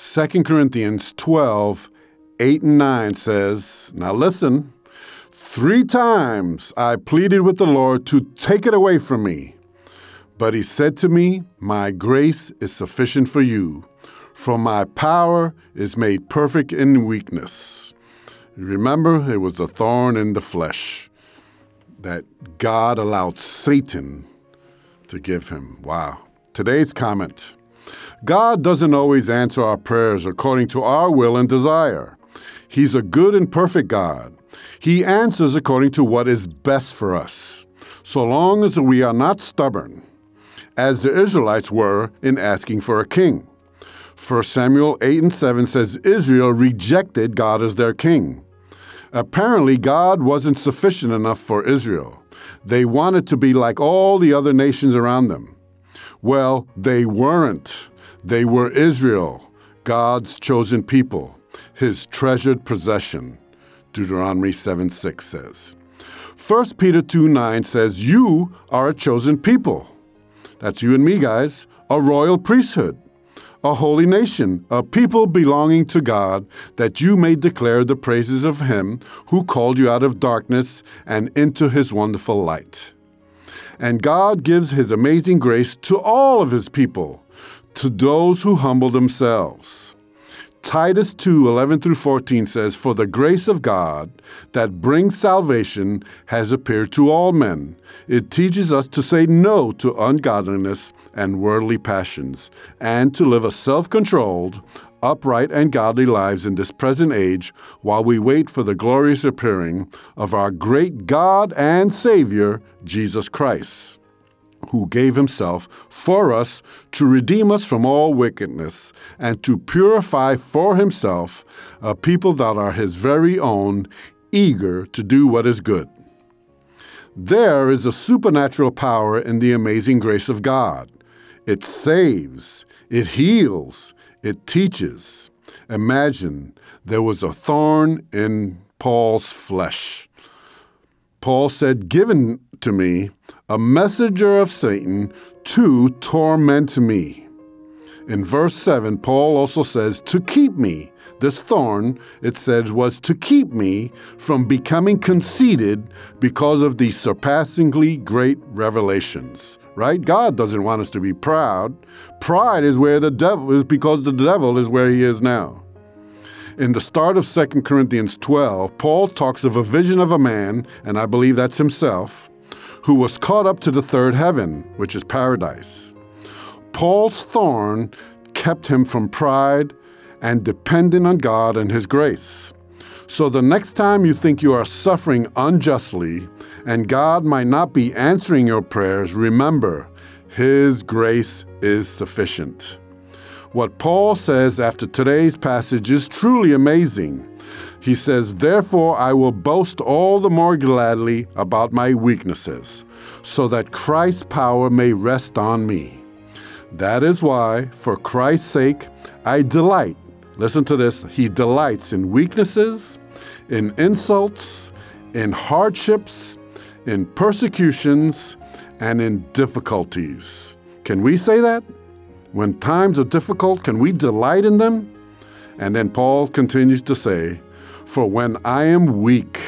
2 Corinthians 12, 8 and 9 says, Now listen, three times I pleaded with the Lord to take it away from me. But he said to me, My grace is sufficient for you, for my power is made perfect in weakness. Remember, it was the thorn in the flesh that God allowed Satan to give him. Wow. Today's comment. God doesn't always answer our prayers according to our will and desire. He's a good and perfect God. He answers according to what is best for us, so long as we are not stubborn, as the Israelites were in asking for a king. 1 Samuel 8 and 7 says Israel rejected God as their king. Apparently, God wasn't sufficient enough for Israel. They wanted to be like all the other nations around them. Well, they weren't. They were Israel, God's chosen people, his treasured possession. Deuteronomy 7 6 says. 1 Peter 2 9 says, You are a chosen people. That's you and me, guys. A royal priesthood, a holy nation, a people belonging to God, that you may declare the praises of Him who called you out of darkness and into His wonderful light. And God gives His amazing grace to all of His people, to those who humble themselves. Titus 2 11 through 14 says, For the grace of God that brings salvation has appeared to all men. It teaches us to say no to ungodliness and worldly passions, and to live a self controlled, upright, and godly lives in this present age while we wait for the glorious appearing of our great God and Savior, Jesus Christ who gave himself for us to redeem us from all wickedness and to purify for himself a people that are his very own, eager to do what is good. There is a supernatural power in the amazing grace of God. It saves, it heals, it teaches. Imagine there was a thorn in Paul's flesh. Paul said, Given to me a messenger of Satan to torment me. In verse 7, Paul also says, To keep me. This thorn, it says, was to keep me from becoming conceited because of the surpassingly great revelations. Right? God doesn't want us to be proud. Pride is where the devil is because the devil is where he is now. In the start of 2 Corinthians 12, Paul talks of a vision of a man, and I believe that's himself, who was caught up to the third heaven, which is paradise. Paul's thorn kept him from pride and depending on God and His grace. So the next time you think you are suffering unjustly and God might not be answering your prayers, remember, His grace is sufficient. What Paul says after today's passage is truly amazing. He says, Therefore I will boast all the more gladly about my weaknesses, so that Christ's power may rest on me. That is why, for Christ's sake, I delight. Listen to this. He delights in weaknesses, in insults, in hardships, in persecutions, and in difficulties. Can we say that? When times are difficult, can we delight in them? And then Paul continues to say, For when I am weak,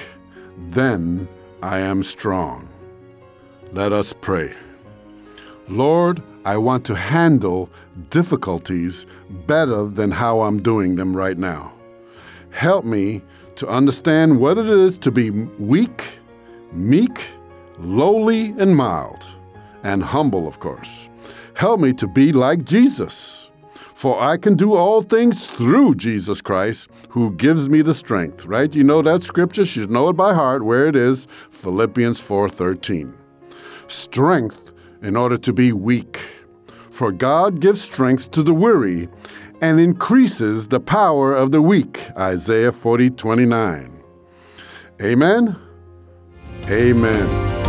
then I am strong. Let us pray. Lord, I want to handle difficulties better than how I'm doing them right now. Help me to understand what it is to be weak, meek, lowly, and mild, and humble, of course. Help me to be like Jesus. For I can do all things through Jesus Christ, who gives me the strength. Right? You know that scripture, you should know it by heart, where it is, Philippians 4:13. Strength in order to be weak. For God gives strength to the weary and increases the power of the weak. Isaiah 40 29. Amen. Amen.